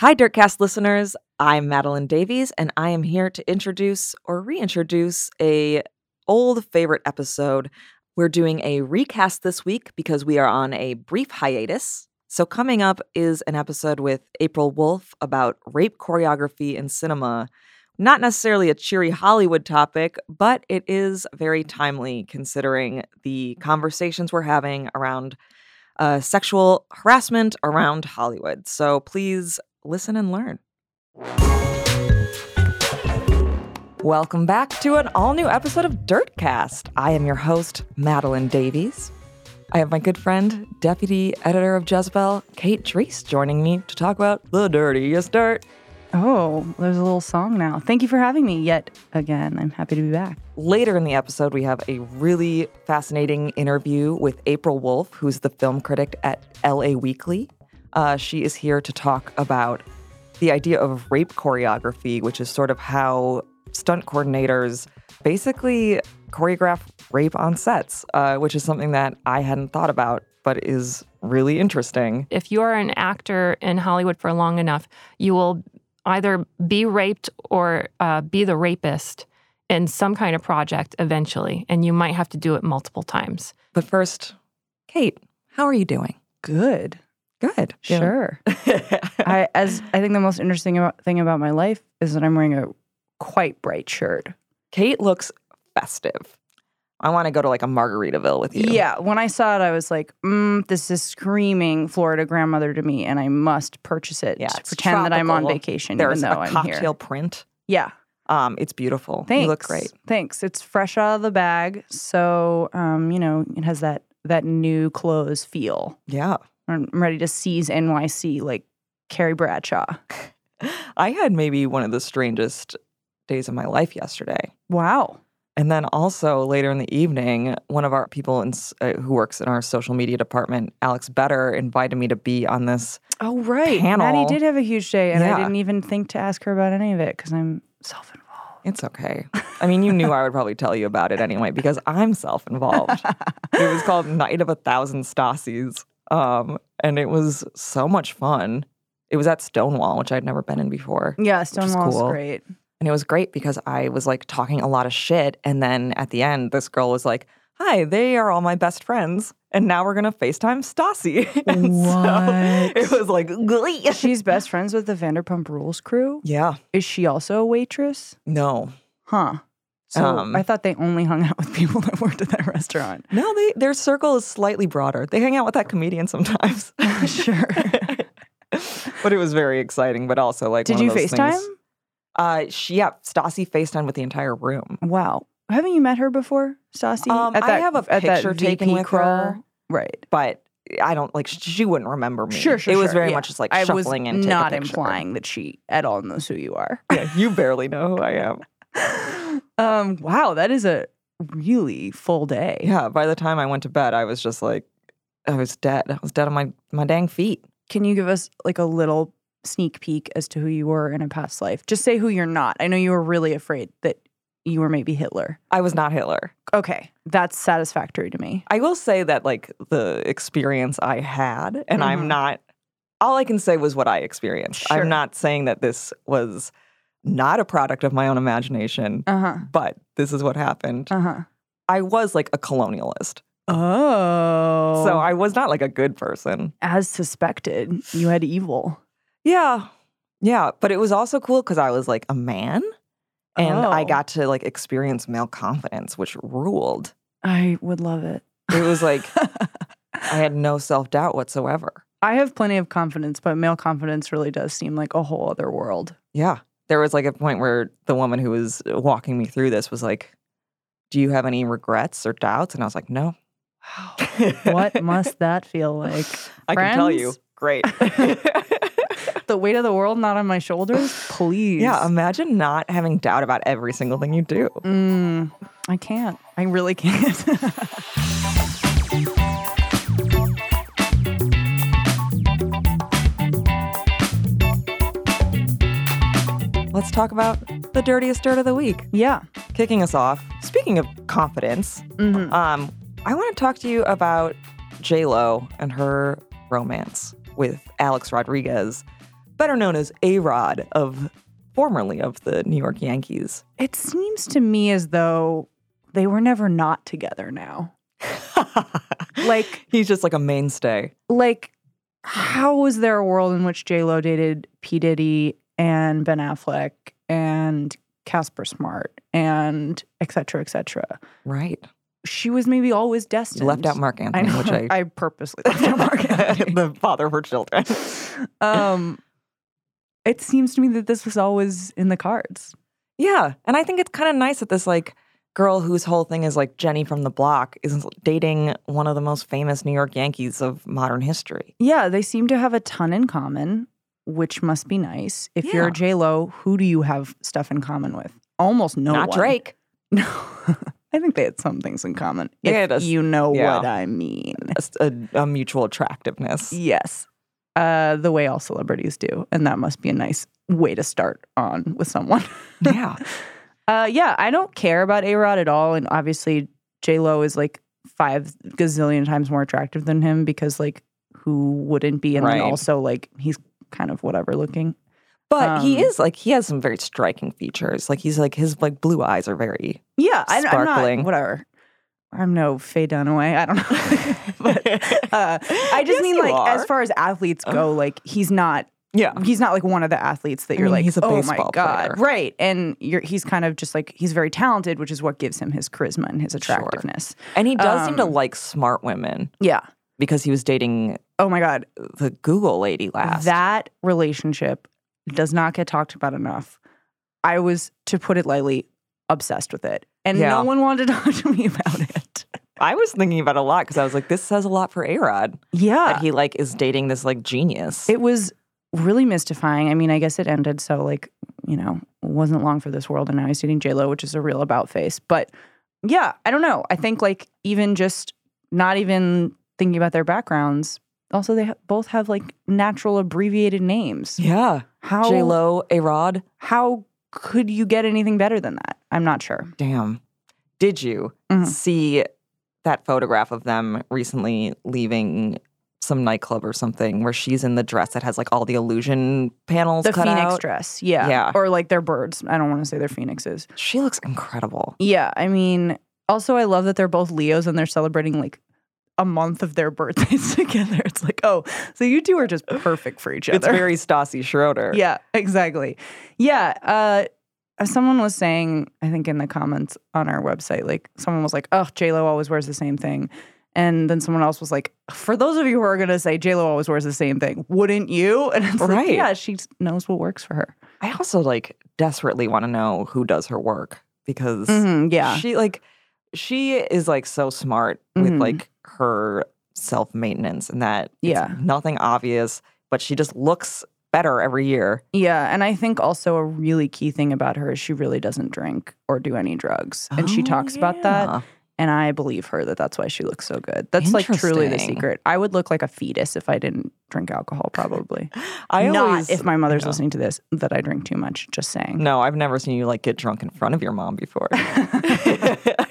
Hi, Dirtcast listeners. I'm Madeline Davies, and I am here to introduce or reintroduce a old favorite episode. We're doing a recast this week because we are on a brief hiatus. So, coming up is an episode with April Wolfe about rape choreography in cinema. Not necessarily a cheery Hollywood topic, but it is very timely considering the conversations we're having around uh, sexual harassment around Hollywood. So please listen and learn. Welcome back to an all new episode of Dirtcast. I am your host, Madeline Davies. I have my good friend, deputy editor of Jezebel, Kate Dries, joining me to talk about the dirtiest dirt. Oh, there's a little song now. Thank you for having me yet again. I'm happy to be back. Later in the episode, we have a really fascinating interview with April Wolfe, who's the film critic at LA Weekly. Uh, she is here to talk about the idea of rape choreography, which is sort of how stunt coordinators basically choreograph rape on sets, uh, which is something that I hadn't thought about, but is really interesting. If you are an actor in Hollywood for long enough, you will either be raped or uh, be the rapist in some kind of project eventually, and you might have to do it multiple times. But first, Kate, how are you doing? Good. Good. Sure. I as I think the most interesting about, thing about my life is that I'm wearing a quite bright shirt. Kate looks festive. I want to go to like a Margaritaville with you. Yeah, when I saw it, I was like, mm, "This is screaming Florida grandmother to me, and I must purchase it. Yeah, to pretend that I'm on vacation, There's even though a I'm cocktail here." print. Yeah, Um, it's beautiful. thanks. You look great. Thanks. It's fresh out of the bag, so um, you know, it has that that new clothes feel. Yeah. I'm ready to seize NYC like Carrie Bradshaw. I had maybe one of the strangest days of my life yesterday. Wow. And then also later in the evening, one of our people in, uh, who works in our social media department, Alex Better, invited me to be on this. Oh right. Panel. Maddie did have a huge day, and Yeah. I didn't even think to ask her about any of it because I'm self-involved. It's okay. I mean, you knew I would probably tell you about it anyway because I'm self involved. it was called Night of a Thousand Stassis. Um, and it was so much fun. It was at Stonewall, which I'd never been in before. Yeah, is Stonewall's cool. great. And it was great because I was like talking a lot of shit. And then at the end, this girl was like, Hi, they are all my best friends. And now we're going to FaceTime Stassi. and What? so it was like, "Glee." She's best friends with the Vanderpump Rules crew. yeah, Is she also a waitress? no. Huh. So Um, I thought they only hung out with people that worked at that restaurant. No, they, their circle is slightly broader. They hang out with that comedian sometimes. sure. but it was very exciting, but also like, Did one you of those FaceTime? things- Uh, she, yeah, Stassi FaceTime with the entire room. Wow. Haven't you met her before, Stassi? Um, at I have a that picture taken with crawl? her. Right. But I don't like, she wouldn't remember me. Sure, sure. It was sure, very yeah. much just like I was shuffling in. take a not implying that she at all knows who you are. Yeah, you barely know who I am. Um, wow, that is a really full day. Yeah, by the time I went to bed, I was just like, I was dead. I was dead on my, my dang feet. Can you give us like a little sneak peek as to who you were in a past life? Just say who you're not. I know you were really afraid that you were maybe Hitler. I was not Hitler. Okay, that's satisfactory to me. I will say that like the experience I had, and Mhm. I'm not all I can say was what I experienced. Sure. I'm not saying that this was not a product of my own imagination, Uh huh. but this is what happened. Uh huh. I was like a colonialist. Oh. So I was not like a good person. as suspected, you had evil. Yeah. Yeah, but it was also cool cuz I was like a man and I Oh. got to like experience male confidence, which ruled. I would love it. It was like I had no self-doubt whatsoever. I have plenty of confidence, but male confidence really does seem like a whole other world. Yeah. There was like a point where the woman who was walking me through this was like, Do you have any regrets or doubts? And I was like, No. What must that feel like? I can tell you. Great. The weight of the world not on my shoulders? Please. yeah. Imagine not having doubt about every single thing you do. Mm, I can't. I really can't. Let's talk about the dirtiest dirt of the week. yeah. Kicking us off, speaking of confidence, Mhm. um, I want to talk to you about J Lo and her romance with Alex Rodriguez. better known as A Rod of formerly of the New York Yankees. It seems to me as though they were never not together now. like, He's just like a mainstay. like, how was there a world in which J Lo dated P Diddy and Ben Affleck and Casper Smart and et cetera, et cetera? Right. She was maybe always destined. You left out Mark I Anthony, know. which I, I purposely left out Mark Anthony. the father of her children. um, it seems to me that this was always in the cards. Yeah. And I think it's kind of nice that this like girl whose whole thing is like Jenny from the block is dating one of the most famous New York Yankees of modern history. Yeah, they seem to have a ton in common, which must be nice. If you're Yeah. a J Lo, who do you have stuff in common with? Almost no Not one. Drake. No, I think they had some things in common. Yeah, if you know yeah. what I mean. A, a- a mutual attractiveness. Yes, uh, the way all celebrities do, and that must be a nice way to start on with someone. Yeah. Uh, yeah, I don't care about A Rod at all, and obviously J Lo is like five gazillion times more attractive than him because like who wouldn't be, and Right. then also like he's kind of whatever looking. But he Um, is like he has some very striking features. Like he's like his like blue eyes are very Yeah, I, I'm Sparkling. not whatever. I'm no Faye Dunaway. I don't know, but uh, I just Yes, mean like are. as far as athletes go, like he's not yeah. he's not like one of the athletes that I you're mean, like, he's a oh my god, player. right? And you're he's kind of just like he's very talented, which is what gives him his charisma and his attractiveness. And he does seem to Um, like smart women Yeah. Because he was dating Oh my god, the Google lady last. that relationship does not get talked about enough. I was, to put it lightly, obsessed with it, and Yeah. no one wanted to talk to me about it. I was thinking about it a lot because I was like, this says a lot for A Rod Yeah, that he like is dating this like genius. It was really mystifying. I mean, I guess it ended so like, you know, wasn't long for this world and now he's dating J Lo, which is a real about face. But yeah, I don't know. I think like even just not even thinking about their backgrounds, also they ha- both have like natural abbreviated names. yeah. How J Lo, A Rod. how could you get anything better than that? I'm not sure. Damn. Did you Mhm. see that photograph of them recently leaving some nightclub or something where she's in the dress that has like all the illusion panels The cut phoenix out? dress, yeah, Yeah. or like they're birds. I don't want to say they're phoenixes. She looks incredible. Yeah, I mean, also I love that they're both Leos and they're celebrating like a month of their birthdays together. It's like, oh, so you two are just perfect for each other. It's very Stassi Schroeder. yeah, exactly. Yeah, uh, someone was saying, I think in the comments on our website, like someone was like, "Oh, Lo always wears the same thing," and then someone else was like, "For those of you who are gonna say J Lo always wears the same thing, wouldn't you?" And it's Right. like, yeah, she knows what works for her. I also like desperately want to know who does her work because Mhm, yeah, she like she is like so smart with Mhm. like her self maintenance and that Yeah. nothing obvious, but she just looks better every year. Yeah, and I think also a really key thing about her is she really doesn't drink or do any drugs, and she Oh, talks about that. And I believe her that that's why she looks so good. That's like truly the secret. I would look like a fetus if I didn't drink alcohol, probably. I Not always, if my mother's yeah. listening to this that I drink too much. Just saying. No, I've never seen you like get drunk in front of your mom before.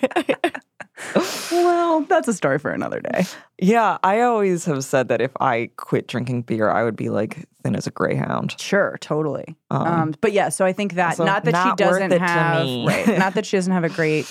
well, that's a story for another day. yeah, I always have said that if I quit drinking beer, I would be like thin as a greyhound. Sure, totally. Um, Um, but yeah, so I think that not that not she doesn't have right, not that she doesn't have a great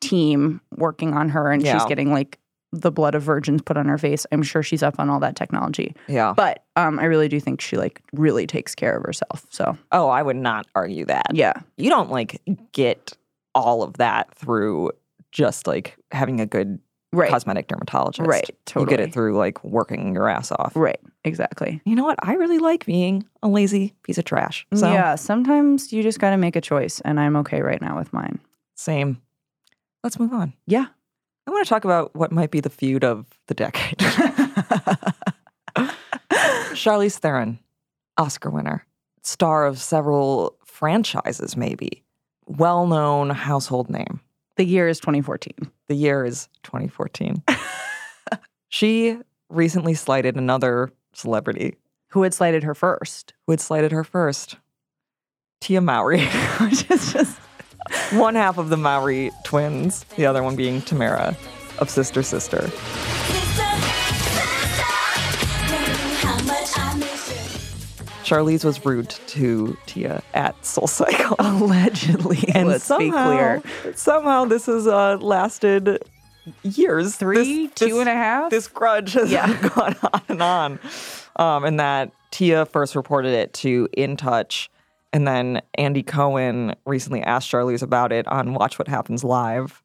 team working on her, and she's getting like the blood of virgins put on her face. I'm sure she's up on all that technology. yeah. But um, I really do think she like really takes care of herself. So Oh, I would not argue that. yeah, You don't like get all of that through just like having a good right, cosmetic dermatologist. right, Totally. You get it through like working your ass off. right, exactly. You know what? I really like being a lazy piece of trash. So yeah, sometimes you just got to make a choice, and I'm okay right now with mine. same. Let's move on. Yeah. I want to talk about what might be the feud of the decade. Charlize Theron, Oscar winner, star of several franchises, maybe. Well known household name. The year is 2014. The year is 2014. she recently slighted another celebrity Who had slighted her first? who had slighted her first Tia Mowry. Which is just one half of the Mowry twins, the other one being Tamera of Sister Sister. Charlize was rude to Tia at Soul Cycle. Allegedly, and let's somehow, be clear. Somehow this has uh, lasted years. Three, This- two this- and a half? This grudge has Yeah. gone on and on. Um, and that Tia first reported it to In Touch. And then Andy Cohen recently asked Charlize about it on Watch What Happens Live.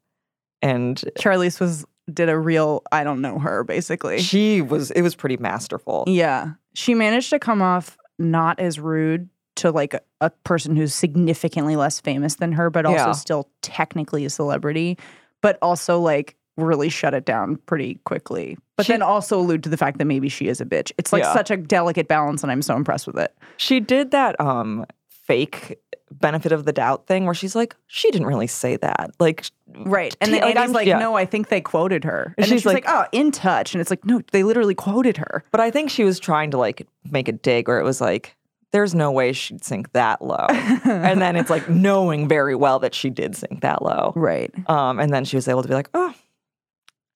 And Charlize was did a real I don't know her basically. she was, it was pretty masterful. Yeah. She managed to come off not as rude to like a, a person who's significantly less famous than her, but also Yeah. still technically a celebrity, but also like really shut it down pretty quickly. But She- then also allude to the fact that maybe she is a bitch. It's like Yeah. such a delicate balance, and I'm so impressed with it. She did that um fake benefit of the doubt thing where she's like, she didn't really say that. Like, Right. And then like, Andy's I'm- like, yeah. no, I think they quoted her. And, And she's she's like, like- oh, in touch. And it's like, no, they literally quoted her. but I think she was trying to like make a dig where it was like, there's no way she'd sink that low. and then it's like knowing very well that she did sink that low. right. Um, and then she was able to be like, oh,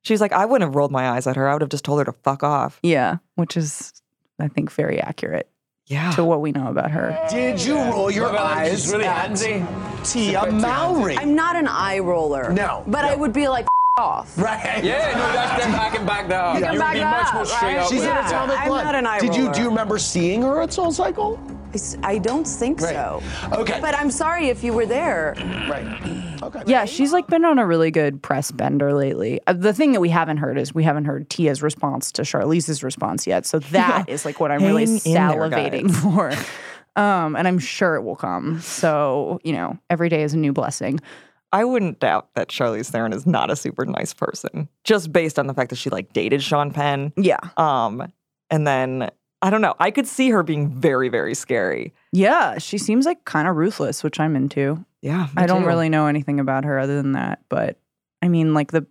she's like, I wouldn't have rolled my eyes at her. I would have just told her to fuck off. Yeah. Which is, I think, very accurate Yeah. to what we know about her. Did you roll your eyes really at. Tia Mowry? I'm not an eye roller. No, But no. I would be like off. Right. Yeah, no, that's them. I can back that up. can you would back be much up, more straight right? up. She's with in it. Yeah, Atomic I'm not an eye Did you do you remember seeing her at Soul Cycle? I s- I don't think Right. so. Okay. But I'm sorry if you were there. Right. Okay. Yeah, she's like been on a really good press bender lately. Uh, the thing that we haven't heard is we haven't heard Tia's response to Charlize's response yet. So that is like what I'm really Hang in there, salivating guys. for. Um, and I'm sure it will come. So, you know, every day is a new blessing. I wouldn't doubt that Charlize Theron is not a super nice person, just based on the fact that she like dated Sean Penn. Yeah. Um, and then I don't know. I could see her being very, very scary. Yeah. She seems like kind of ruthless, which I'm into. Yeah, I don't too. really know anything about her other than that. But I mean, like the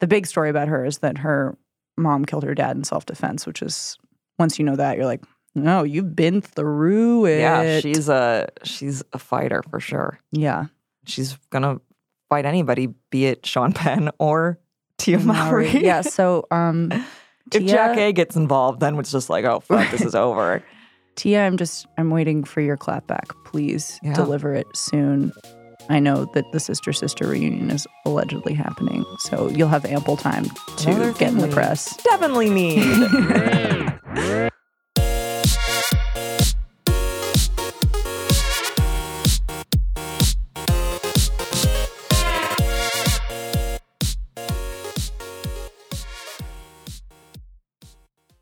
the big story about her is that her mom killed her dad in self defense, which is once you know that, you're like, no, you've been through it. Yeah, she's a she's a fighter for sure. yeah. She's gonna fight anybody, be it Sean Penn or Tia Mowry. yeah. So um if Jackée gets involved, then it's just like, oh fuck, this is over. Tia, I'm just I'm waiting for your clapback. Please Yeah. deliver it soon. I know that the sister sister reunion is allegedly happening, so you'll have ample time to Another get in the press. Definitely need.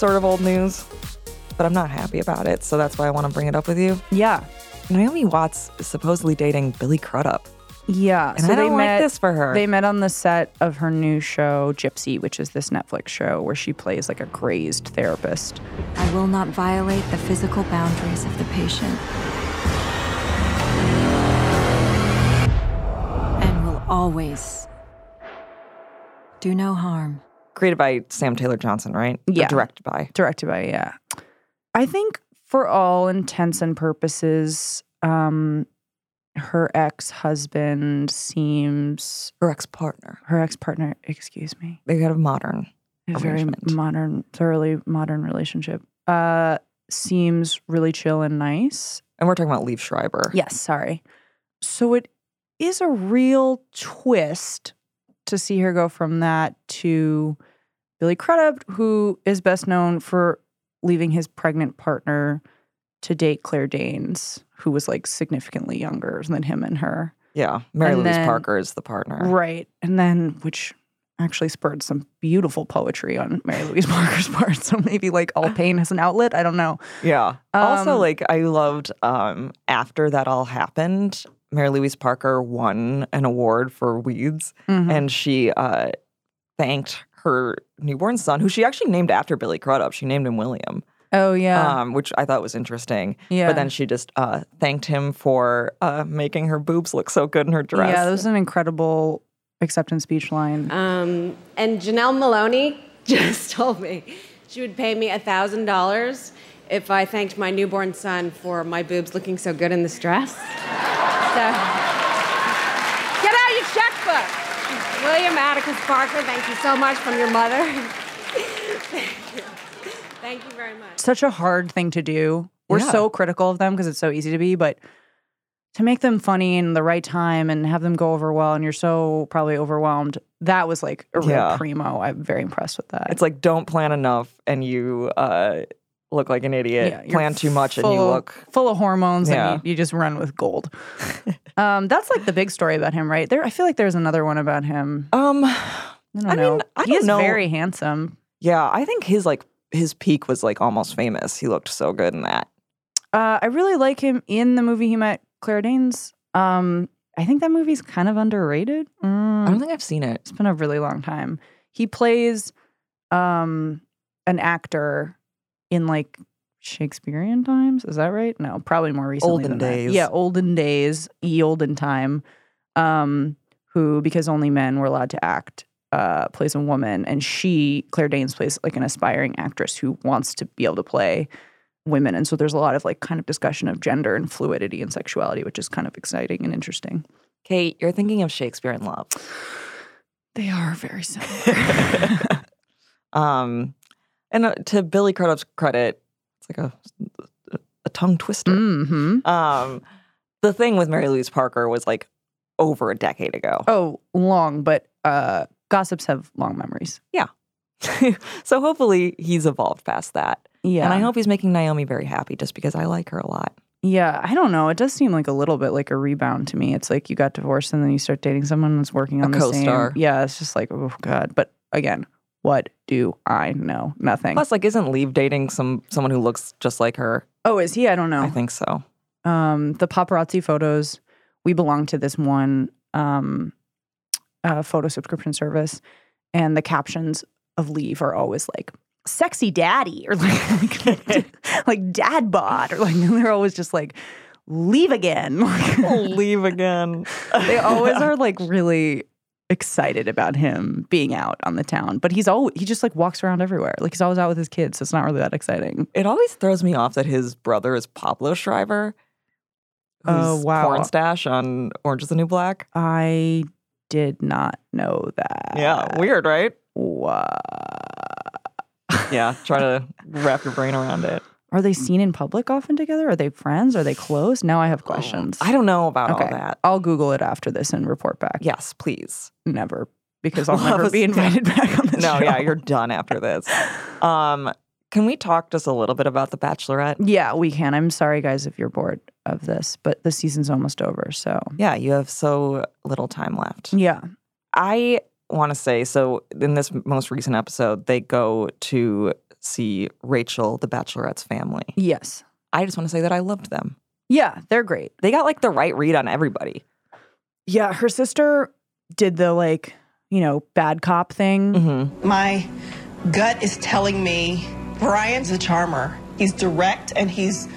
sort of old news, but I'm not happy about it, so that's why I want to bring it up with you. Yeah. Naomi Watts is supposedly dating Billy Crudup. Yeah. And I don't like this for her. They met on the set of her new show, Gypsy, which is this Netflix show where she plays like a crazed therapist. I will not violate the physical boundaries of the patient. And will always do no harm. Created by Sam Taylor Johnson, right? Or Yeah. directed by. Directed by, yeah. I think for all intents and purposes, um, her ex husband seems, Her ex partner. her ex partner, excuse me, They got a modern. a very modern, thoroughly modern relationship, uh, seems really chill and nice. And we're talking about Liev Schreiber. Yes, sorry. So it is a real twist to see her go from that to Billy Crudup, who is best known for leaving his pregnant partner to date Claire Danes, who was like significantly younger than him and her. Yeah. Mary And Louise then- Parker is the partner. Right. And then, which actually spurred some beautiful poetry on Mary Louise Parker's part. So maybe like all pain has an outlet. I don't know. Yeah. also, Um, like I loved um after that all happened, Mary Louise Parker won an award for Weeds, Mhm. and she uh thanked her newborn son, who she actually named after Billy Crudup. She named him William, oh yeah, um, which I thought was interesting. yeah. But then she just uh thanked him for uh making her boobs look so good in her dress. yeah, that was an incredible acceptance speech line. Um, and Janel Moloney just told me she would pay me a $1,000 if I thanked my newborn son for my boobs looking so good in this dress. So, get out your checkbook. William Atticus Parker, thank you so much from your mother. thank you. Thank you very much. Such a hard thing to do. We're Yeah. so critical of them because it's so easy to be, but to make them funny in the right time and have them go over well, and you're so probably overwhelmed. That was like a real Yeah. primo. I'm very impressed with that. It's like don't plan enough and you uh look like an idiot. Yeah, plan too much and you look full of hormones Yeah. and you, you just run with gold. um, that's like the big story about him, right? There, I feel like there's another one about him. um I don't I know. mean, I he don't is know. very handsome. Yeah, I think his like his peak was like almost famous. He looked so good in that. Uh, I really like him in the movie he met Claire Danes. Um, I think that movie's kind of underrated. Mm, I don't think I've seen it. it's been a really long time. He plays um, an actor in like Shakespearean times. Is that right? No, probably more recently. Olden than that. days. Yeah, olden days, e olden time. Um, who, because only men were allowed to act, uh, plays a woman, and she, Claire Danes, plays like an aspiring actress who wants to be able to play women. And so there's a lot of like kind of discussion of gender and fluidity and sexuality, which is kind of exciting and interesting. Kate, you're thinking of Shakespeare in Love. They are very similar. um, and uh, to Billy Crudup's credit, it's like a a tongue twister. hmm Um, the thing with Mary Louise Parker was like over a decade ago. Oh, long, but uh, gossips have long memories. Yeah. so hopefully he's evolved past that. Yeah. And I hope he's making Naomi very happy just because I like her a lot. Yeah, I don't know. It does seem like a little bit like a rebound to me. It's like you got divorced and then you start dating someone that's working A on the co-star. same. Yeah, it's just like oh god. But again, what do I know? Nothing. Plus, like, isn't Liev dating some someone who looks just like her? oh, is he? I don't know. I think so. um, the paparazzi photos. We belong to this one um, uh, photo subscription service, and the captions of Liev are always like "sexy daddy" or like like, like "dad bod" or like they're always just like "leave again." Leave again. they always are like really excited about him being out on the town, but he's always he just like walks around everywhere. Like he's always out with his kids, so it's not really that exciting. It always throws me off that his brother is Pablo Schreiber. Oh, wow. Pornstache on Orange is the New Black. I did not know that. Yeah, weird, right? Wow. Yeah, try to wrap your brain around it. Are they seen in public often together? Are they friends? Are they close? Now I have questions. I don't know about okay. all that. I'll Google it after this and report back. Yes, please. Never, because I'll Well, never be invited back on this No, show. yeah, you're done after this. Um, can we talk just a little bit about the Bachelorette? Yeah, we can. I'm sorry, guys, if you're bored of this, but the season's almost over. So, Yeah, you have so little time left. yeah. I want to say so in this most recent episode, they go to see Rachel, the Bachelorette's family. Yes. I just want to say that I loved them. Yeah, they're great. They got like the right read on everybody. Yeah, her sister did the like, you know, bad cop thing. Mm-hmm. My gut is telling me Brian's a charmer. He's direct and he's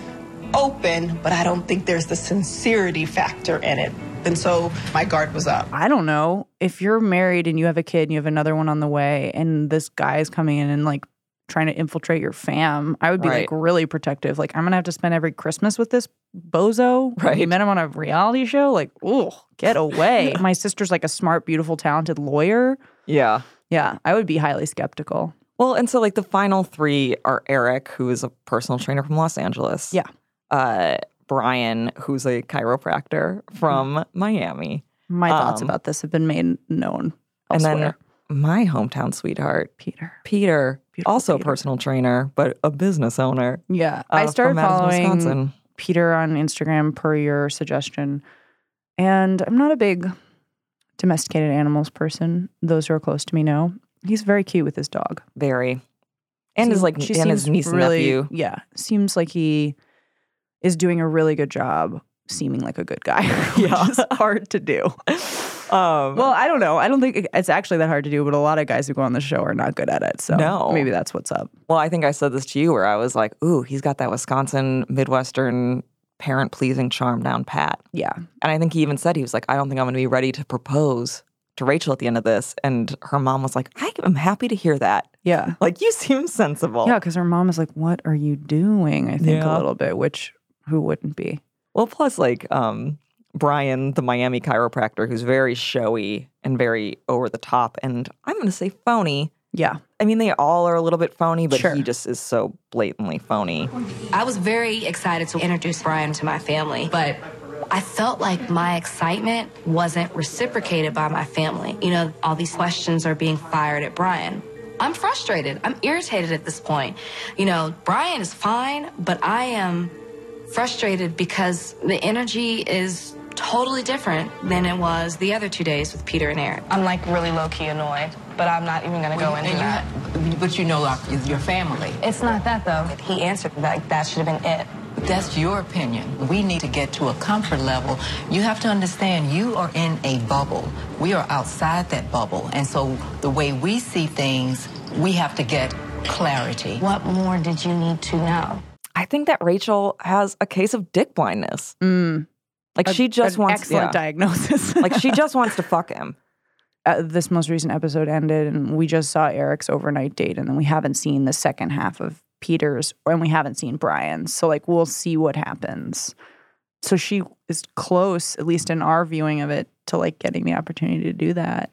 open, but I don't think there's the sincerity factor in it. And so my guard was up. I don't know. If you're married and you have a kid and you have another one on the way and this guy is coming in and like trying to infiltrate your fam, I would be like really protective. Like, I'm gonna have to spend every Christmas with this bozo. You Right. met him on a reality show. Like, oh, get away. My sister's like a smart, beautiful, talented lawyer. Yeah. Yeah, I would be highly skeptical. Well, and so like the final three are Eric, who is a personal trainer from Los Angeles. Yeah. Uh, Brian, who's a chiropractor from Miami. My thoughts Um, about this have been made known. And then elsewhere. My hometown sweetheart, Peter. Peter, Beautiful also Peter. a personal trainer, but a business owner. Yeah, uh, I started following Wisconsin. Peter on Instagram per your suggestion, and I'm not a big domesticated animals person. Those who are close to me know he's very cute with his dog. Very. And his like she and his seems niece and nephew. Yeah, seems like he is doing a really good job seeming like a good guy. Yeah. hard to do. Um, Well, I don't know. I don't think it's actually that hard to do, but a lot of guys who go on the show are not good at it. So No. maybe that's what's up. Well, I think I said this to you where I was like, ooh, he's got that Wisconsin Midwestern parent pleasing charm down pat. Yeah. And I think he even said, he was like, I don't think I'm going to be ready to propose to Rachel at the end of this. And her mom was like, I am happy to hear that. Yeah. Like, you seem sensible. Yeah, because her mom is like, "What are you doing?" I think Yeah. a little bit, which who wouldn't be? Well, plus, like, um, Brian, the Miami chiropractor, who's very showy and very over the top, and I'm going to say phony. Yeah. I mean, they all are a little bit phony, but Sure. he just is so blatantly phony. I was very excited to introduce Brian to my family, but I felt like my excitement wasn't reciprocated by my family. You know, all these questions are being fired at Brian. I'm frustrated. I'm irritated at this point. You know, Brian is fine, but I am frustrated because the energy is totally different than it was the other two days with Peter and Eric. I'm like really low key annoyed, but I'm not even gonna go into that. But you know, like, your family. It's not that though. He answered like that should have been it. But that's your opinion. We need to get to a comfort level. You have to understand you are in a bubble. We are outside that bubble. And so the way we see things, we have to get clarity. What more did you need to know? I think that Rachel has a case of dick blindness. Mm. Like, A- she just an wants excellent yeah. diagnosis. like, she just wants to fuck him. uh, this most recent episode ended, and we just saw Eric's overnight date, and then we haven't seen the second half of Peter's, and we haven't seen Brian's. So, like, we'll see what happens. So she is close, at least in our viewing of it, to like getting the opportunity to do that.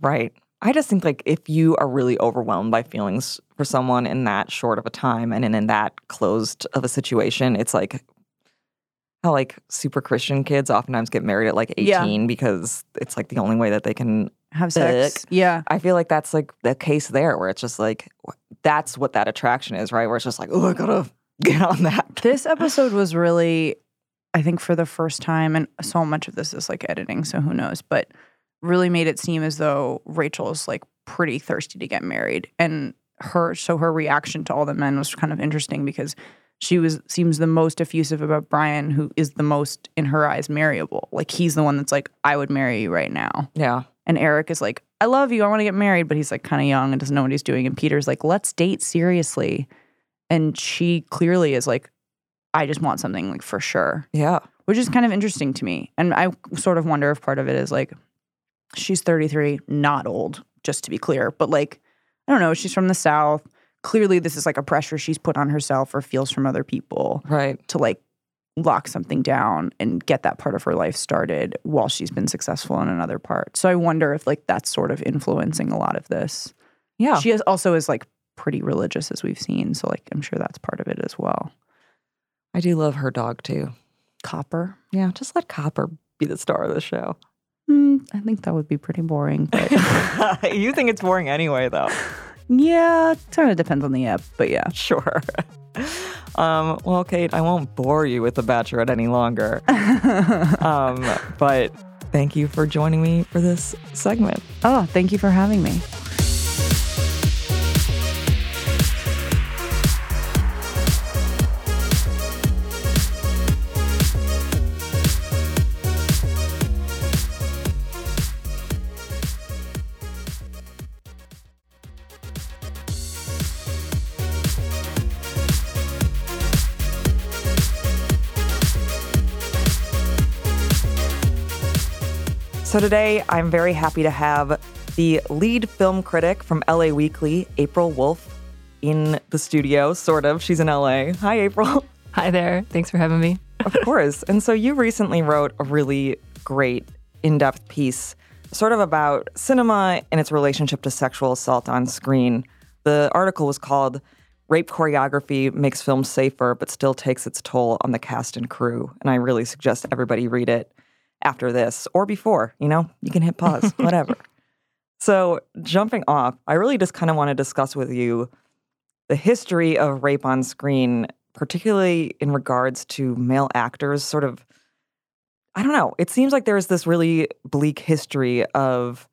Right. I just think like if you are really overwhelmed by feelings for someone in that short of a time and in, in that closed of a situation, it's like how like super Christian kids oftentimes get married at like 18 Yeah. because it's like the only way that they can Have sex. Yeah. I feel like that's like the case there where it's just like that's what that attraction is, right? Where it's just like, oh, I gotta get on that. This episode was really, I think, for the first time, and so much of this is like editing, so who knows, but really made it seem as though Rachel is like pretty thirsty to get married. And her, so her reaction to all the men was kind of interesting because she was seems the most effusive about Brian, who is the most, in her eyes, marryable. Like he's the one that's like, I would marry you right now. Yeah. And Eric is like, I love you. I want to get married. But he's like kind of young and doesn't know what he's doing. And Peter's like, let's date seriously. And she clearly is like, I just want something like for sure. Yeah. Which is kind of interesting to me. And I sort of wonder if part of it is like, she's 33, not old, just to be clear. But like, I don't know, she's from the South. Clearly, this is like a pressure she's put on herself or feels from other people Right. to like lock something down and get that part of her life started while she's been successful in another part. So I wonder if like that's sort of influencing a lot of this. Yeah. She is also is like pretty religious as we've seen, so like I'm sure that's part of it as well. I do love her dog too. Copper. Yeah. Just let Copper be the star of the show. Mm, I think that would be pretty boring, but you think it's boring anyway, though. yeah, it kind of depends on the app, but yeah. Sure. Um, well, Kate, I won't bore you with The Bachelorette any longer. um, but thank you for joining me for this segment. Oh, thank you for having me. So today, I'm very happy to have the lead film critic from LA Weekly, April Wolfe, in the studio, sort of. She's in LA. Hi, April. Hi there. Thanks for having me. of course. And so you recently wrote a really great, in depth piece, sort of about cinema and its relationship to sexual assault on screen. The article was called Rape Choreography Makes Films Safer, but Still Takes Its Toll on the Cast and Crew. And I really suggest everybody read it after this or before. You know, you can hit pause, whatever. So, jumping off, I really just kind of want to discuss with you the history of rape on screen, particularly in regards to male actors sort of I don't know. It seems like there's this really bleak history of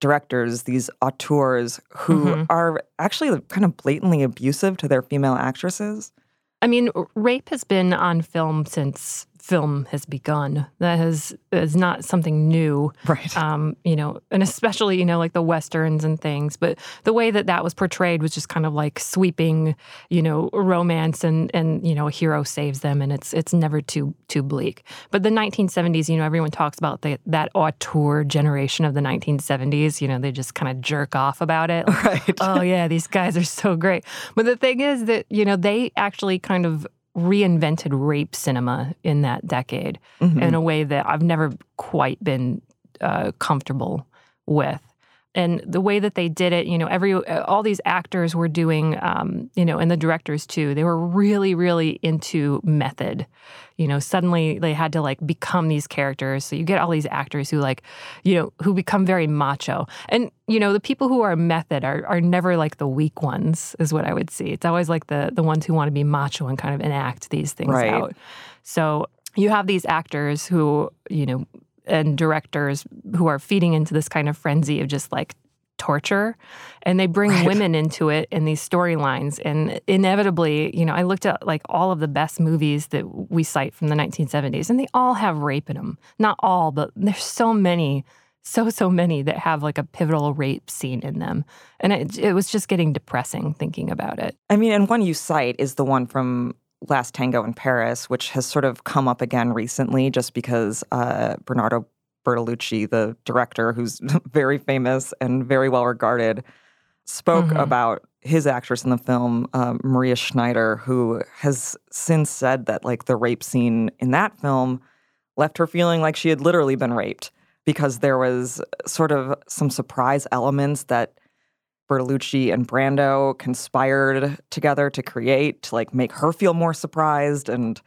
directors, these auteurs who Mhm. are actually kind of blatantly abusive to their female actresses. I mean, rape has been on film since film has begun. That has is not something new, right? Um, you know, and especially you know like the westerns and things. But the way that that was portrayed was just kind of like sweeping, you know, romance and and you know a hero saves them, and it's it's never too too bleak. But the 1970s, you know, everyone talks about the, that auteur generation of the 1970s. You know, they just kind of jerk off about it. Like, Right. oh yeah, these guys are so great. But the thing is that you know they actually kind of reinvented rape cinema in that decade Mhm. in a way that I've never quite been uh, comfortable with. And the way that they did it, you know, every uh, all these actors were doing, um, you know, and the directors too. They were really, really into method. You know, suddenly they had to like become these characters. So you get all these actors who like, you know, who become very macho. And you know, the people who are method are are never like the weak ones, is what I would see. It's always like the the ones who want to be macho and kind of enact these things Right. out. So you have these actors who, you know, and directors who are feeding into this kind of frenzy of just like torture. And they bring Right. women into it in these storylines. And inevitably you know i looked at like all of the best movies that we cite from the 1970s and they all have rape in them not all but there's so many so so many that have like a pivotal rape scene in them. And it, it was just getting depressing thinking about it. I mean, and one you cite is the one from Last Tango in Paris, which has sort of come up again recently just because uh, Bernardo Bertolucci, the director, who's very famous and very well regarded, spoke Mhm. about his actress in the film, uh, Maria Schneider, who has since said that like the rape scene in that film left her feeling like she had literally been raped because there was sort of some surprise elements that Bertolucci and Brando conspired together to create to like make her feel more surprised and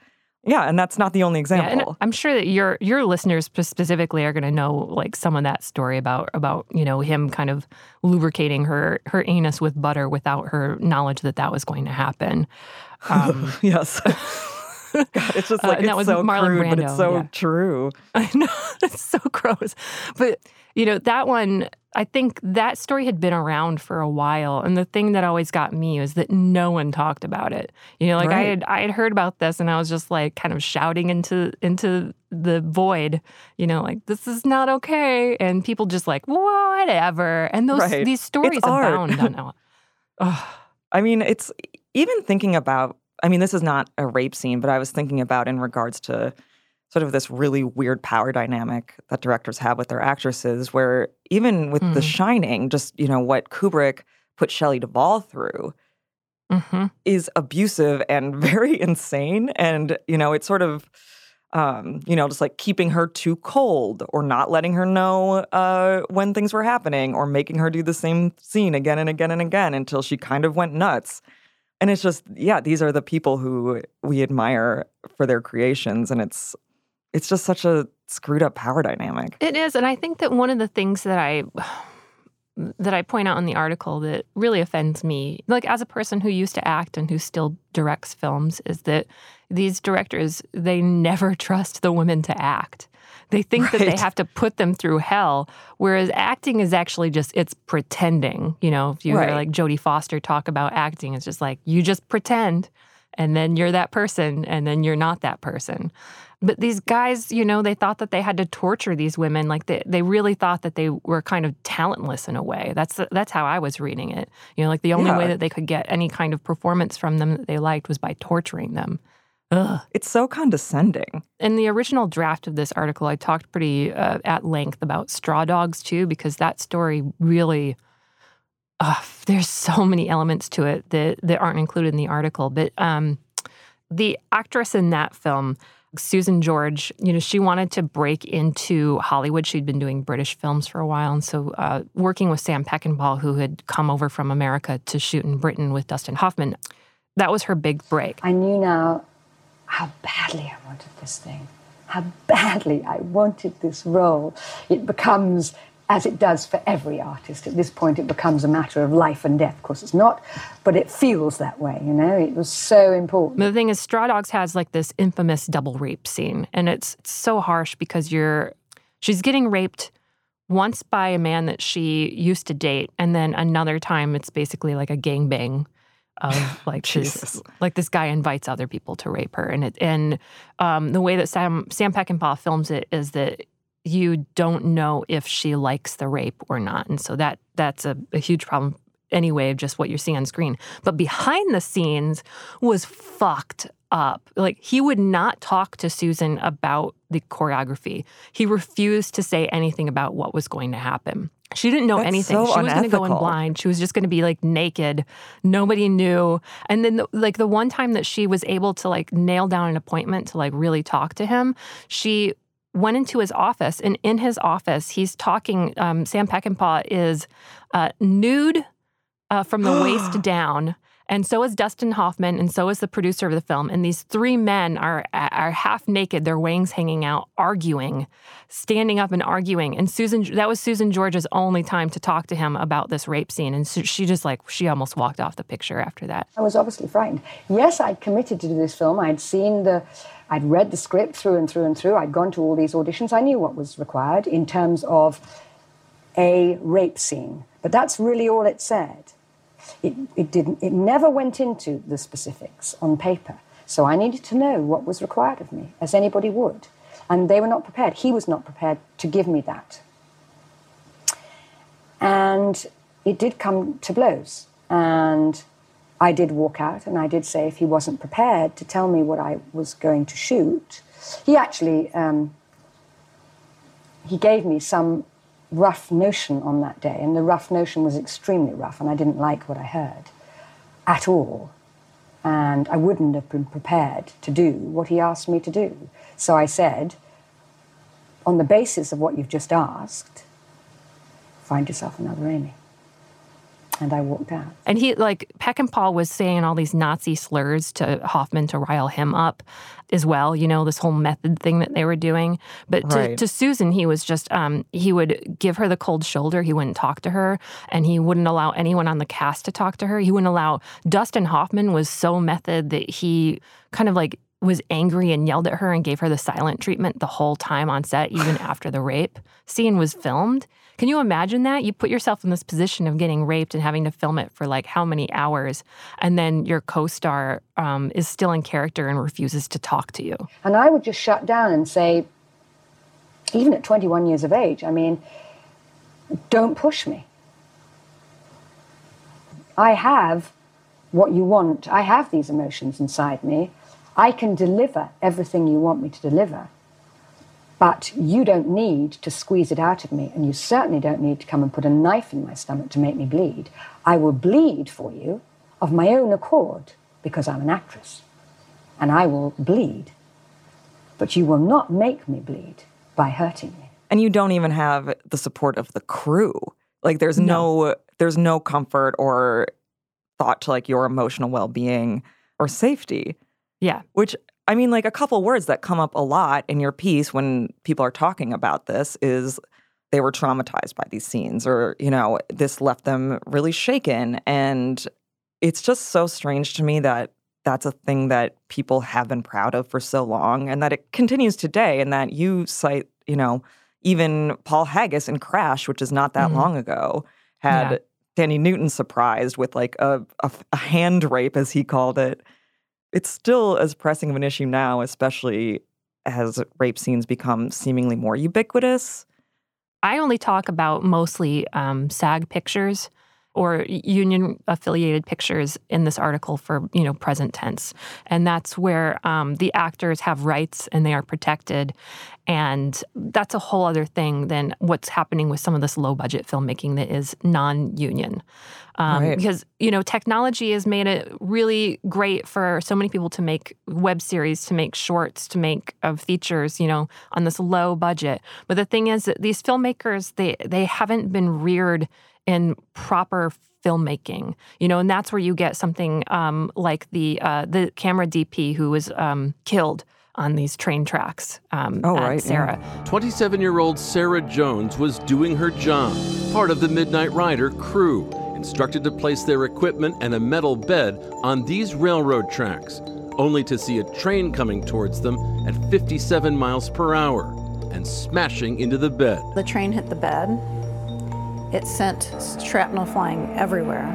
yeah, and that's not the only Yeah, example. I'm sure that your your listeners specifically are going to know like some of that story about about you know him kind of lubricating her her anus with butter without her knowledge that that was going to happen. Um, yes. God, it's just Uh, like that was so Marlon crude, but it's Brando, so yeah. true. I know it's so gross, but you know that one. I think that story had been around for a while, and the thing that always got me was that no one talked about it. You know, like I had I had heard about this, and I was just like kind of shouting into into the void. You know, like this is not okay, and people just like whatever. And those Right. these stories It's art. abound on. I mean, it's even thinking about, I mean, this is not a rape scene, but I was thinking about in regards to sort of this really weird power dynamic that directors have with their actresses, where even with The Mm. Shining, just, you know, what Kubrick put Shelley Duvall through Mhm. is abusive and very insane. And, you know, it's sort of, um, you know, just like keeping her too cold or not letting her know uh, when things were happening or making her do the same scene again and again and again until she kind of went nuts. And it's just, yeah, these are the people who we admire for their creations. And it's, it's just such a screwed up power dynamic. It is, and I think that one of the things that I that I point out in the article that really offends me, like as a person who used to act and who still directs films, is that these directors they never trust the women to act. They think that they have to put them through hell, whereas acting is actually just it's pretending. You know, if you Right. hear like Jodie Foster talk about acting, it's just like you just pretend, and then you're that person, and then you're not that person. But these guys, you know, they thought that they had to torture these women. Like they, they really thought that they were kind of talentless in a way. That's that's how I was reading it. You know, like the only way that they could get any kind of performance from them that they liked was by torturing them. Ugh. It's so condescending. In the original draft of this article, I talked pretty uh, at length about straw dogs too, because that story really. Uh, there's so many elements to it that, that aren't included in the article. But um, the actress in that film, Susan George, you know, she wanted to break into Hollywood. She'd been doing British films for a while. And so, uh, working with Sam Peckinpah, who had come over from America to shoot in Britain with Dustin Hoffman, that was her big break. I knew now how badly I wanted this thing, how badly I wanted this role. It becomes as it does for every artist. At this point, it becomes a matter of life and death. Of course, it's not, but it feels that way, you know? It was so important. The thing is, Straw Dogs has like this infamous double rape scene, and it's, it's so harsh because you're she's getting raped once by a man that she used to date, and then another time it's basically like a gangbang of like this like this guy invites other people to rape her, and it and um, the way that Sam Sam Peckinpah films it is that you don't know if she likes the rape or not, and so that that's a, a huge problem anyway of just what you're seeing on screen. But behind the scenes was fucked up. Like he would not talk to Susan about the choreography. He refused to say anything about what was going to happen. She didn't know That's anything. so she was going to go in blind. She was just going to be like naked. Nobody knew. And then the, like the one time that she was able to like nail down an appointment to like really talk to him, she went into his office and in his office he's talking um, sam peckinpah is uh, nude uh, from the waist down and so is Dustin Hoffman, and so is the producer of the film. And these three men are are half naked, their wings hanging out, arguing, standing up and arguing. And Susan, that was Susan George's only time to talk to him about this rape scene. And so she just like she almost walked off the picture after that. I was obviously frightened. Yes, I'd committed to do this film. I'd seen the, I'd read the script through and through and through. I'd gone to all these auditions. I knew what was required in terms of a rape scene. But that's really all it said. It, it didn't. It never went into the specifics on paper. So I needed to know what was required of me, as anybody would. And they were not prepared. He was not prepared to give me that. And it did come to blows. And I did walk out and I did say if he wasn't prepared to tell me what I was going to shoot, he actually um, he gave me some rough notion on that day, and the rough notion was extremely rough, and I didn't like what I heard at all. And I wouldn't have been prepared to do what he asked me to do. So I said, on the basis of what you've just asked, find yourself another Amy. And I walked out. And he, like, Peckinpah was saying all these Nazi slurs to Hoffman to rile him up as well, you know, this whole method thing that they were doing. But to, Right. to Susan, he was just, um, he would give her the cold shoulder. He wouldn't talk to her, and he wouldn't allow anyone on the cast to talk to her. He wouldn't allow, Dustin Hoffman was so method that he kind of like, was angry and yelled at her and gave her the silent treatment the whole time on set, even after the rape scene was filmed. Can you imagine that? You put yourself in this position of getting raped and having to film it for like how many hours, and then your co star um, is still in character and refuses to talk to you. And I would just shut down and say, even at 21 years of age, I mean, don't push me. I have what you want. I have these emotions inside me. I can deliver everything you want me to deliver. But you don't need to squeeze it out of me, and you certainly don't need to come and put a knife in my stomach to make me bleed. I will bleed for you of my own accord because I'm an actress, and I will bleed. But you will not make me bleed by hurting me. and you don't even have the support of the crew like there's no, there's no comfort or thought to like your emotional well-being or safety Yeah. which i mean like a couple words that come up a lot in your piece when people are talking about this is they were traumatized by these scenes or you know this left them really shaken and it's just so strange to me that that's a thing that people have been proud of for so long and that it continues today and that you cite you know even paul haggis in crash which is not that Mhm. long ago had Yeah. Thandie Newton surprised with like a, a, a hand rape as he called it it's still as pressing of an issue now especially as rape scenes become seemingly more ubiquitous. I only talk about mostly um, SAG pictures or union affiliated pictures in this article for you know present tense. And that's where um, the actors have rights and they are protected. And that's a whole other thing than what's happening with some of this low budget filmmaking that is non-union. Um, Right. because you know technology has made it really great for so many people to make web series to make shorts to make of features you know on this low budget. But the thing is that these filmmakers they they haven't been reared in proper filmmaking you know and that's where you get something um, like the uh, the camera dp who was um, killed on these train tracks. Um, Oh, at right. Sarah. 27 year old Sarah Jones was doing her job, part of the Midnight Rider crew, instructed to place their equipment and a metal bed on these railroad tracks, only to see a train coming towards them at 57 miles per hour and smashing into the bed. The train hit the bed. It sent shrapnel flying everywhere.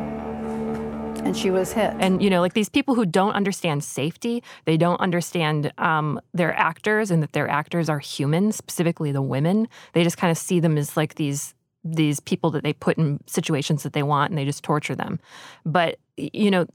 And she was hit. And you know, like these people who don't understand safety, they don't understand um, their actors and that their actors are human, specifically the women. They just kind of see them as like these these people that they put in situations that they want and they just torture them. But you know,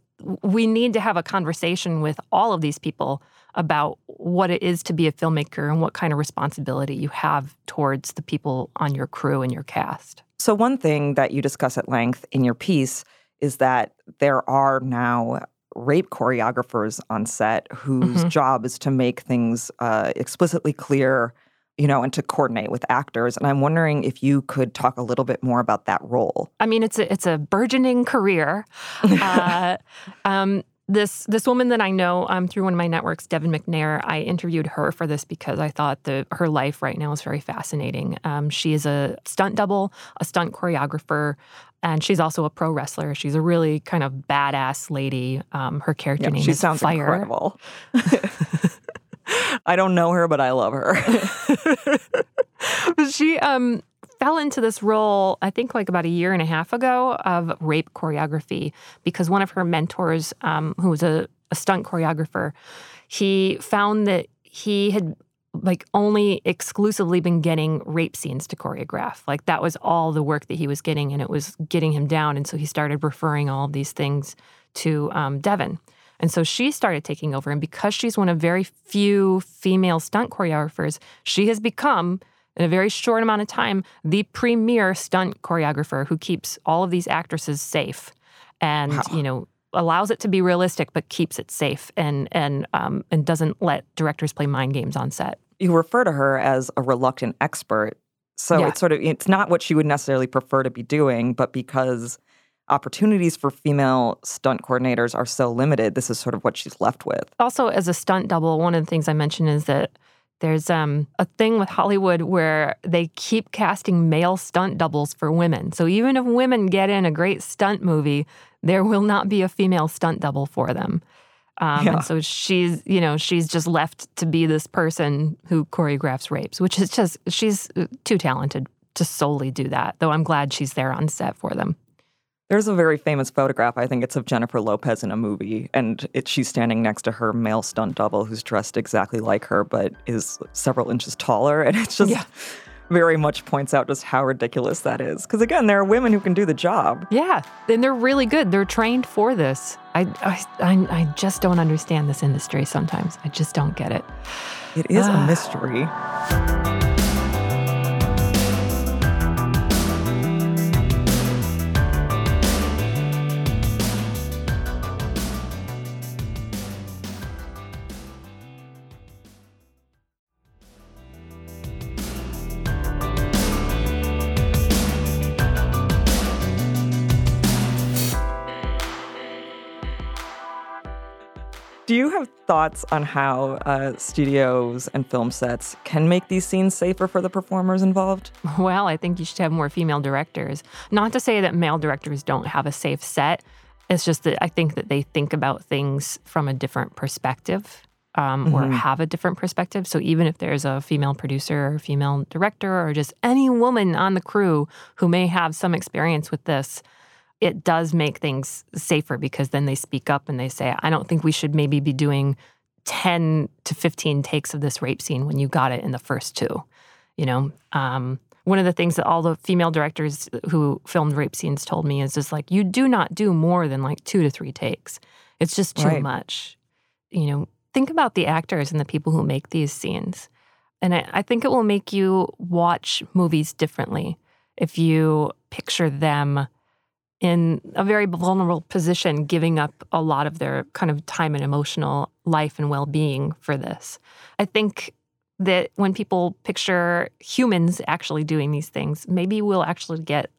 we need to have a conversation with all of these people about what it is to be a filmmaker and what kind of responsibility you have towards the people on your crew and your cast. So, one thing that you discuss at length in your piece is that there are now rape choreographers on set whose Mhm. job is to make things uh, explicitly clear, you know, and to coordinate with actors. And I'm wondering if you could talk a little bit more about that role. I mean, it's a it's a burgeoning career. uh, um, this this woman that I know um, through one of my networks, Deven MacNair, I interviewed her for this because I thought that her life right now is very fascinating. Um, she is a stunt double, a stunt choreographer, and she's also a pro wrestler. She's a really kind of badass lady. Um, her character Yeah, name she is sounds Fire. incredible. I don't know her, but I love her. She um fell into this role i think like about a year and a half ago of rape choreography because one of her mentors um, who was a, a stunt choreographer he found that he had like only exclusively been getting rape scenes to choreograph like that was all the work that he was getting and it was getting him down and so he started referring all of these things to um, Deven and so she started taking over and because she's one of very few female stunt choreographers she has become in a very short amount of time, the premier stunt choreographer who keeps all of these actresses safe and, you know, allows it to be realistic but keeps it safe and and um, and doesn't let directors play mind games on set. you refer to her as a reluctant expert. So Yeah. it's sort of it's not what she would necessarily prefer to be doing, but because opportunities for female stunt coordinators are so limited, this is sort of what she's left with. Also, as a stunt double, one of the things I mentioned is that there's um, a thing with Hollywood where they keep casting male stunt doubles for women. So even if women get in a great stunt movie, there will not be a female stunt double for them. Um, Yeah. And so she's, you know, she's just left to be this person who choreographs rapes, which is just, she's uh, too talented to solely do that. Though I'm glad she's there on set for them. There's a very famous photograph, I think it's of Jennifer Lopez in a movie, and it, she's standing next to her male stunt double who's dressed exactly like her, but is several inches taller. And it's just very much points out just how ridiculous that is. Because again, there are women who can do the job. Yeah, and they're really good. They're trained for this. I, I, I, I just don't understand this industry sometimes. I just don't get it. It is Ah. a mystery. Do you have thoughts on how uh, studios and film sets can make these scenes safer for the performers involved? Well, I think you should have more female directors. Not to say that male directors don't have a safe set. It's just that I think that they think about things from a different perspective um, or Mhm. have a different perspective. So even if there's a female producer or female director or just any woman on the crew who may have some experience with this, it does make things safer because then they speak up and they say, I don't think we should maybe be doing 10 to 15 takes of this rape scene when you got it in the first two. You know, um, one of the things that all the female directors who filmed rape scenes told me is just like, you do not do more than like two to three takes. It's just too Right. much. You know, think about the actors and the people who make these scenes. And I, I think it will make you watch movies differently if you picture them in a very vulnerable position, giving up a lot of their kind of time and emotional life and well being for this. I think that when people picture humans actually doing these things, maybe we'll actually get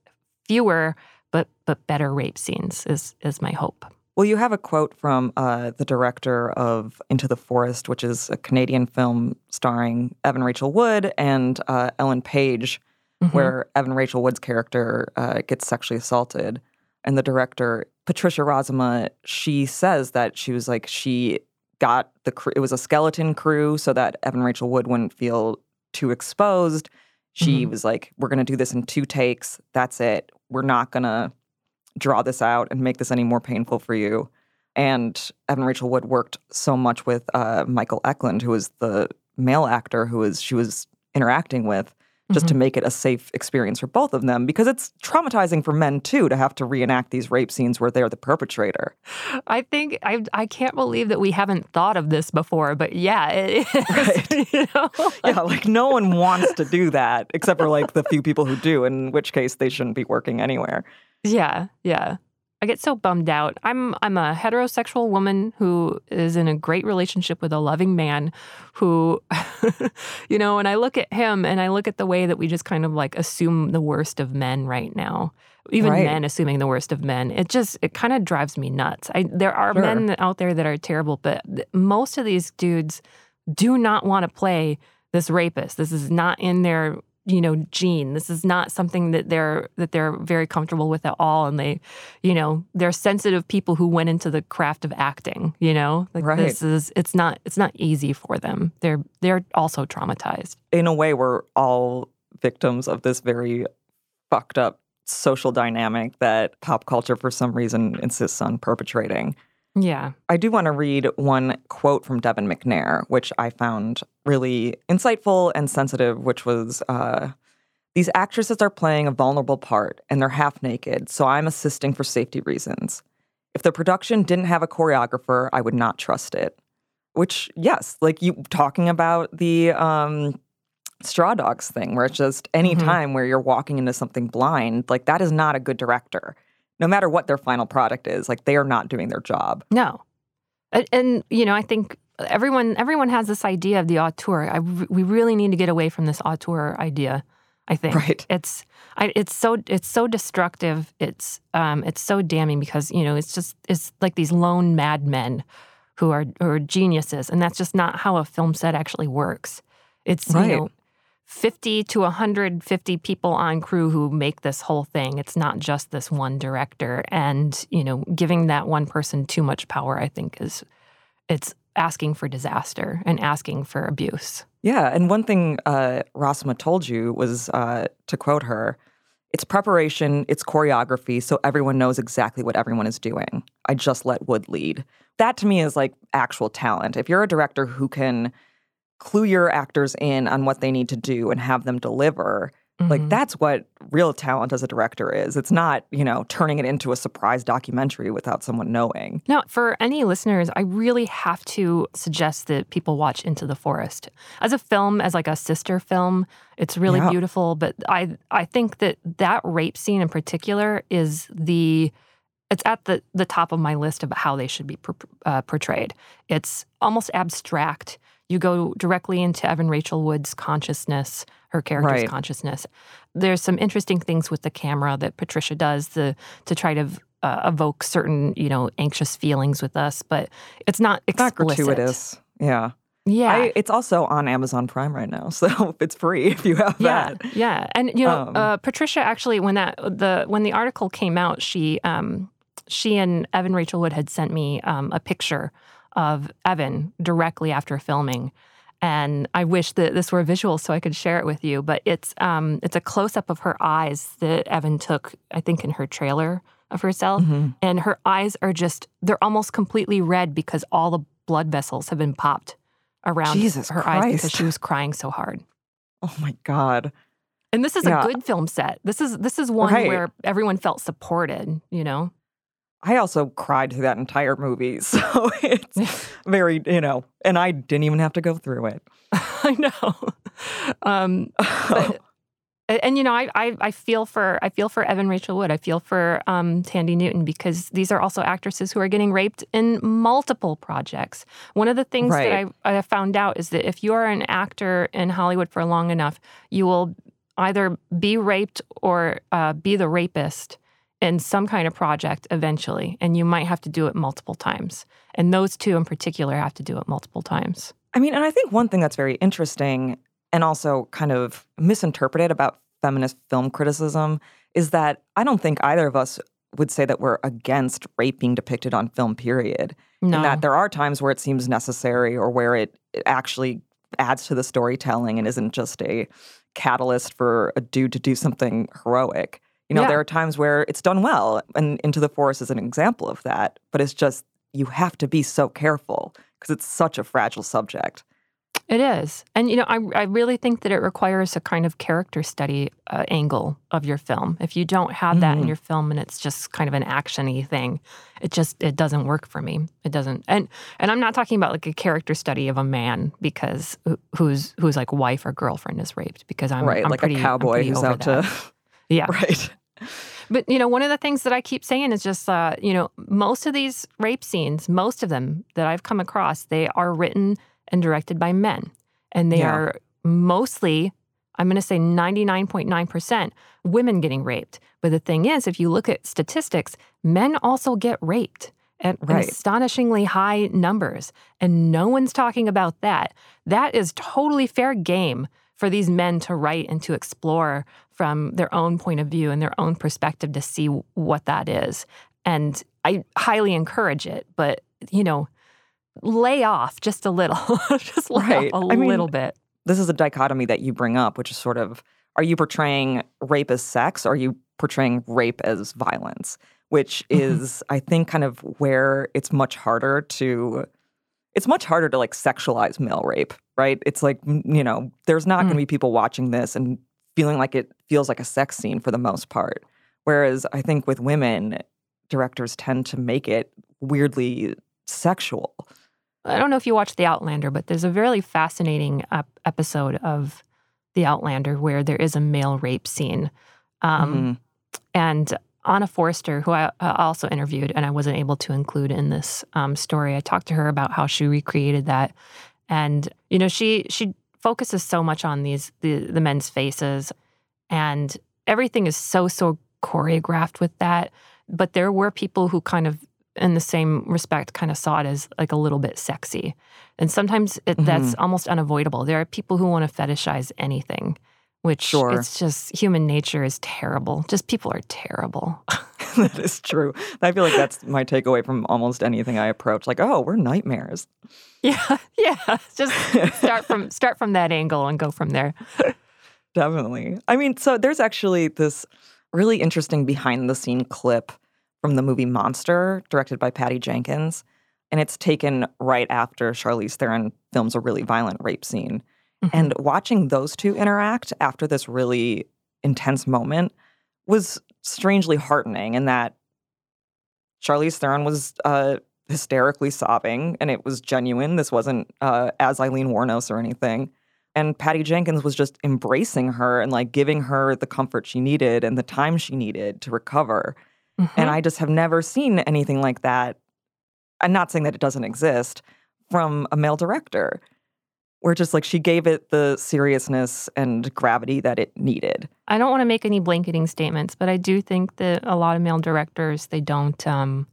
fewer but but better rape scenes is is my hope. Well, you have a quote from uh, the director of Into the Forest, which is a Canadian film starring Evan Rachel Wood and uh, Ellen Page, Mhm. where Evan Rachel Wood's character uh, gets sexually assaulted. And the director, Patricia Rozema, she says that she was like, she got the crew, it was a skeleton crew so that Evan Rachel Wood wouldn't feel too exposed. She Mhm. was like, we're going to do this in two takes. That's it. We're not going to draw this out and make this any more painful for you. And Evan Rachel Wood worked so much with uh, Michael Eklund, who was the male actor who was she was interacting with, just to Mhm. make it a safe experience for both of them because it's traumatizing for men too to have to reenact these rape scenes where they're the perpetrator. I think I I can't believe that we haven't thought of this before, but yeah, it is. You know? yeah, like no one wants to do that except for like the few people who do, in which case they shouldn't be working anywhere. Yeah, yeah. I get so bummed out. I'm I'm a heterosexual woman who is in a great relationship with a loving man who you know, and I look at him and I look at the way that we just kind of like assume the worst of men right now. Even Right. men assuming the worst of men. It just it kind of drives me nuts. I there are Sure. men out there that are terrible, but most of these dudes do not want to play this rapist. This is not in their you know gene. This is not something that they're that they're very comfortable with at all. And they you know they're sensitive people who went into the craft of acting you know? Like Right. this is it's not it's not easy for them. They're they're also traumatized. In a way, we're all victims of this very fucked up social dynamic that pop culture, for some reason, insists on perpetrating. Yeah I do want to read one quote from Deven MacNair, which I found really insightful and sensitive, which was uh, These actresses are playing a vulnerable part and they're half naked, so I'm assisting for safety reasons. If the production didn't have a choreographer, I would not trust it. Which, yes, like you talking about the um, Straw Dogs thing, where it's just any Mhm. time where you're walking into something blind, like that is not a good director. No matter what their final product is, like they are not doing their job. no and, and you know i think everyone everyone has this idea of the auteur I, we really need to get away from this auteur idea i think Right. it's I, it's so it's so destructive it's um it's so damning because you know it's just it's like these lone madmen who are who are geniuses and that's just not how a film set actually works it's Right. you know 50 to 150 people on crew who make this whole thing it's not just this one director and you know giving that one person too much power i think is it's asking for disaster and asking for abuse Yeah, and one thing uh, Rozema told you was uh, to quote her, "It's preparation, it's choreography, so everyone knows exactly what everyone is doing. I just let Wood lead." That to me is like actual talent. If you're a director who can clue your actors in on what they need to do and have them deliver, like Mhm. that's what real talent as a director is. It's not, you know, turning it into a surprise documentary without someone knowing. Now, for any listeners, I really have to suggest that people watch Into the Forest. As a film, as like a sister film, it's really Yeah. beautiful, but I I think that that rape scene in particular is the it's at the the top of my list of how they should be per, uh, portrayed. It's almost abstract. You go directly into Evan Rachel Wood's consciousness, her character's Right. consciousness. There's some interesting things with the camera that Patricia does the, to try to uh, evoke certain, you know, anxious feelings with us, but it's not It's not explicit. gratuitous. Yeah. Yeah. I, it's also on Amazon Prime right now, so it's free if you have yeah, that. yeah, and you know, Um, uh, Patricia actually, when that the when the article came out, she um, she and Evan Rachel Wood had sent me um, a picture of Evan directly after filming, and I wish that this were visual so I could share it with you. But it's um, it's a close up of her eyes that Evan took, I think, in her trailer of herself, Mhm. and her eyes are just they're almost completely red because all the blood vessels have been popped around Jesus her eyes because she was crying so hard. Oh my god. And this is Yeah. a good film set. This is this is one Right. where everyone felt supported, you know. I also cried through that entire movie, so it's very, you know, and I didn't even have to go through it. I know. Um but, and, you know, I, I I feel for I feel for Evan Rachel Wood. I feel for um, Thandie Newton because these are also actresses who are getting raped in multiple projects. One of the things Right. that I, I found out is that if you are an actor in Hollywood for long enough, you will either be raped or uh, be the rapist in some kind of project eventually, and you might have to do it multiple times. And those two in particular have to do it multiple times. I mean, and I think one thing that's very interesting and also kind of misinterpreted about feminist film criticism is that I don't think either of us would say that we're against rape being depicted on film, period. No. And that there are times where it seems necessary or where it, it actually adds to the storytelling and isn't just a catalyst for a dude to do something heroic. You know, Yeah. there are times where it's done well, and Into the Forest is an example of that. But it's just, you have to be so careful because it's such a fragile subject. It is. And, you know, I, I really think that it requires a kind of character study uh, angle of your film. If you don't have that in Mhm. your film and it's just kind of an action-y thing, it just, it doesn't work for me. It doesn't. And, and I'm not talking about like a character study of a man because who- who's, whose like wife or girlfriend is raped because I'm, right, I'm like pretty, a cowboy who's out that. to. Yeah. Right. But you know, one of the things that I keep saying is just, uh, you know, most of these rape scenes, most of them that I've come across, they are written and directed by men, and they Yeah. are mostly, I'm going to say, ninety nine point nine percent women getting raped. But the thing is, if you look at statistics, men also get raped at Right. astonishingly high numbers, and no one's talking about that. That is totally fair game for these men to write and to explore from their own point of view and their own perspective to see what that is. And I highly encourage it, but you know, lay off just a little, just lay Right. off a I mean, little bit. This is a dichotomy that you bring up, which is sort of are you portraying rape as sex or are you portraying rape as violence? Which Mm-hmm. is, I think, kind of where it's much harder to. It's much harder to like sexualize male rape, right? It's like, you know, there's not Mm. going to be people watching this and feeling like it feels like a sex scene for the most part. Whereas I think with women, directors tend to make it weirdly sexual. I don't know if you watched The Outlander, but there's a really fascinating ep- episode of The Outlander where there is a male rape scene. Um, Mhm. And Anna Foerster, who I uh, also interviewed and I wasn't able to include in this um, story, I talked to her about how she recreated that. And, you know, she she focuses so much on these the, the men's faces and everything is so, so choreographed with that. But there were people who kind of in the same respect kind of saw it as like a little bit sexy. And sometimes it, that's Mhm. almost unavoidable. There are people who want to fetishize anything, which Sure. it's just human nature is terrible. Just people are terrible. that is true. I feel like that's my takeaway from almost anything I approach. Like, oh, we're nightmares. yeah, yeah. Just start from start from that angle and go from there. Definitely. I mean, so there's actually this really interesting behind the scene clip from the movie Monster, directed by Patty Jenkins. And it's taken right after Charlize Theron films a really violent rape scene. And watching those two interact after this really intense moment was strangely heartening in that Charlize Theron was uh, hysterically sobbing and it was genuine. This wasn't uh, as Aileen Wuornos or anything. And Patty Jenkins was just embracing her and like giving her the comfort she needed and the time she needed to recover. And I just have never seen anything like that. I'm not saying that it doesn't exist from a male director, where just like she gave it the seriousness and gravity that it needed. I don't want to make any blanketing statements, but I do think that a lot of male directors they don't um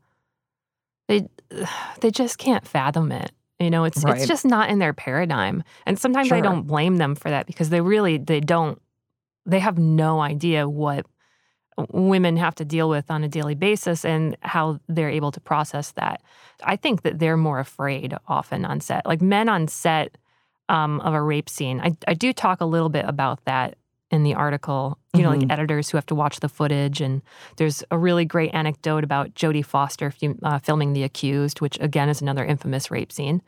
they they just can't fathom it. You know, it's Right. it's just not in their paradigm. And sometimes I don't blame them for that because they really they don't they have no idea what women have to deal with on a daily basis and how they're able to process that. I think that they're more afraid often on set. Like men on set um, of a rape scene. I, I do talk a little bit about that in the article. You know, Mhm. like editors who have to watch the footage, and there's a really great anecdote about Jodie Foster uh, filming The Accused, which again is another infamous rape scene,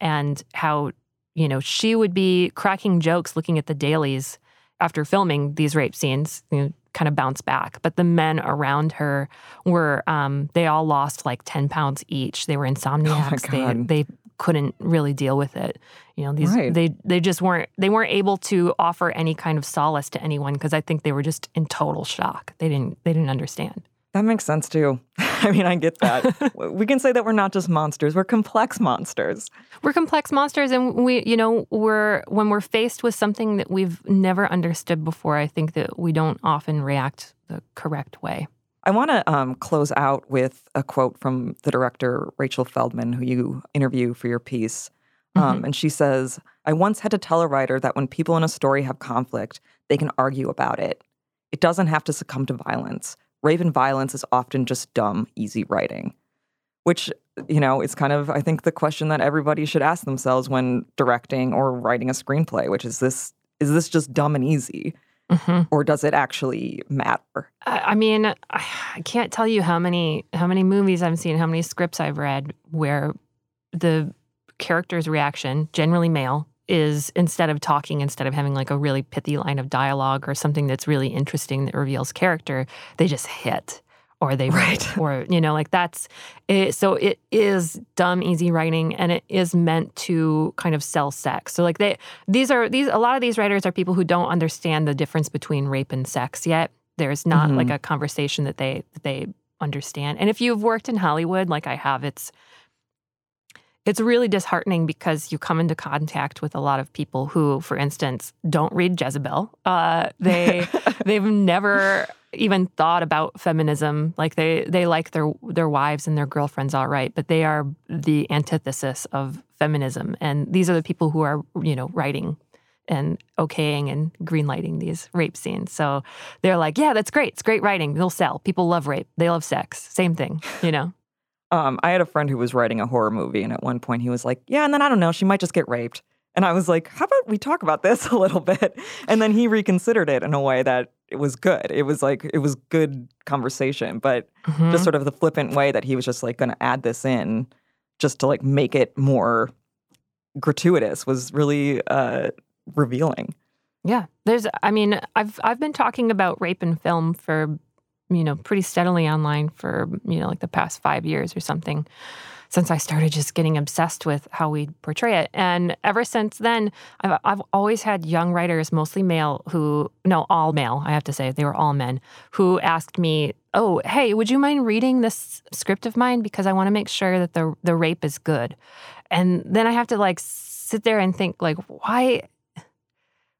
and how you know she would be cracking jokes looking at the dailies after filming these rape scenes. You know, kind of bounce back, but the men around her were um, they all lost like ten pounds each. They were insomniacs. God. they they couldn't really deal with it. You know, these Right. they they just weren't they weren't able to offer any kind of solace to anyone because I think they were just in total shock. They didn't they didn't understand. That makes sense too. I mean, I get that. we can say that we're not just monsters, we're complex monsters. We're complex monsters and we you know, we're when we're faced with something that we've never understood before, I think that we don't often react the correct way. I want to um, close out with a quote from the director, Rachel Feldman, who you interview for your piece. Um, Mhm. And she says, I once had to tell a writer that when people in a story have conflict, they can argue about it. It doesn't have to succumb to violence. Raven violence is often just dumb, easy writing. Which, you know, is kind of, I think, the question that everybody should ask themselves when directing or writing a screenplay, which is this is this just dumb and easy? Mm-hmm. Or does it actually matter? I mean, I I can't tell you how many how many movies I've seen, how many scripts I've read where the character's reaction, generally male, is instead of talking, instead of having like a really pithy line of dialogue or something that's really interesting that reveals character, they just hit or they write or you know like that's it, so it is dumb easy writing and it is meant to kind of sell sex so like they these are these a lot of these writers are people who don't understand the difference between rape and sex yet there's not like Mhm. a conversation that they that they understand and if you've worked in hollywood like i have it's it's really disheartening because you come into contact with a lot of people who, for instance, don't read Jezebel. Uh, they they've never even thought about feminism. Like they they like their their wives and their girlfriends, all right, but they are the antithesis of feminism. And these are the people who are you know writing and okaying and greenlighting these rape scenes. So they're like, yeah, that's great. It's great writing. They'll sell. People love rape. They love sex. Same thing, you know. Um, I had a friend who was writing a horror movie, and at one point he was like, "Yeah," and then I don't know, she might just get raped. And I was like, "How about we talk about this a little bit?" And then he reconsidered it in a way that it was good. It was like it was good conversation, but Mhm. just sort of the flippant way that he was just like going to add this in, just to like make it more gratuitous, was really uh, revealing. Yeah, there's. I mean, I've I've been talking about rape in film for, you know, pretty steadily online for you know like the past five years or something, since I started just getting obsessed with how we portray it. And ever since then, I've I've always had young writers, mostly male, who no, all male. I have to say they were all men who asked me, "Oh, hey, would you mind reading this script of mine because I want to make sure that the the rape is good." And then I have to like sit there and think like, why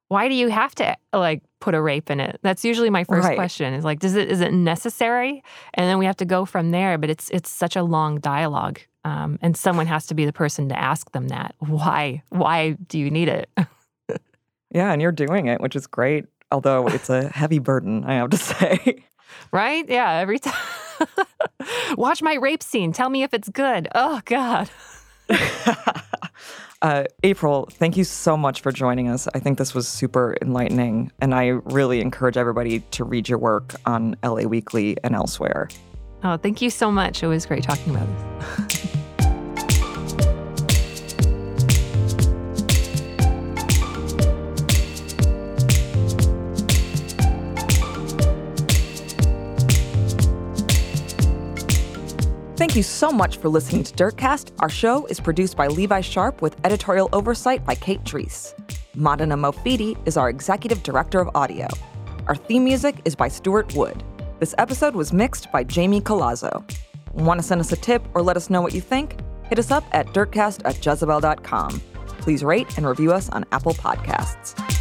why do you have to like put a rape in it? That's usually my first Right. question. Is like, does it is it necessary? And then we have to go from there. But it's it's such a long dialogue, um, and someone has to be the person to ask them that. Why why do you need it? Yeah, and you're doing it, which is great. Although it's a heavy burden, I have to say. right? Yeah. Every time. Watch my rape scene. Tell me if it's good. Oh God. Uh, April, thank you so much for joining us. I think this was super enlightening, and I really encourage everybody to read your work on LA Weekly and elsewhere. Oh, thank you so much. It was great talking about this. Thank you so much for listening to Dirtcast. Our show is produced by Levi Sharp with editorial oversight by Kate Dries. Madana Mofidi is our executive director of audio. Our theme music is by Stuart Wood. This episode was mixed by Jamie Colazzo. Want to send us a tip or let us know what you think? Hit us up at dirtcast at jezebel.com. Please rate and review us on Apple Podcasts.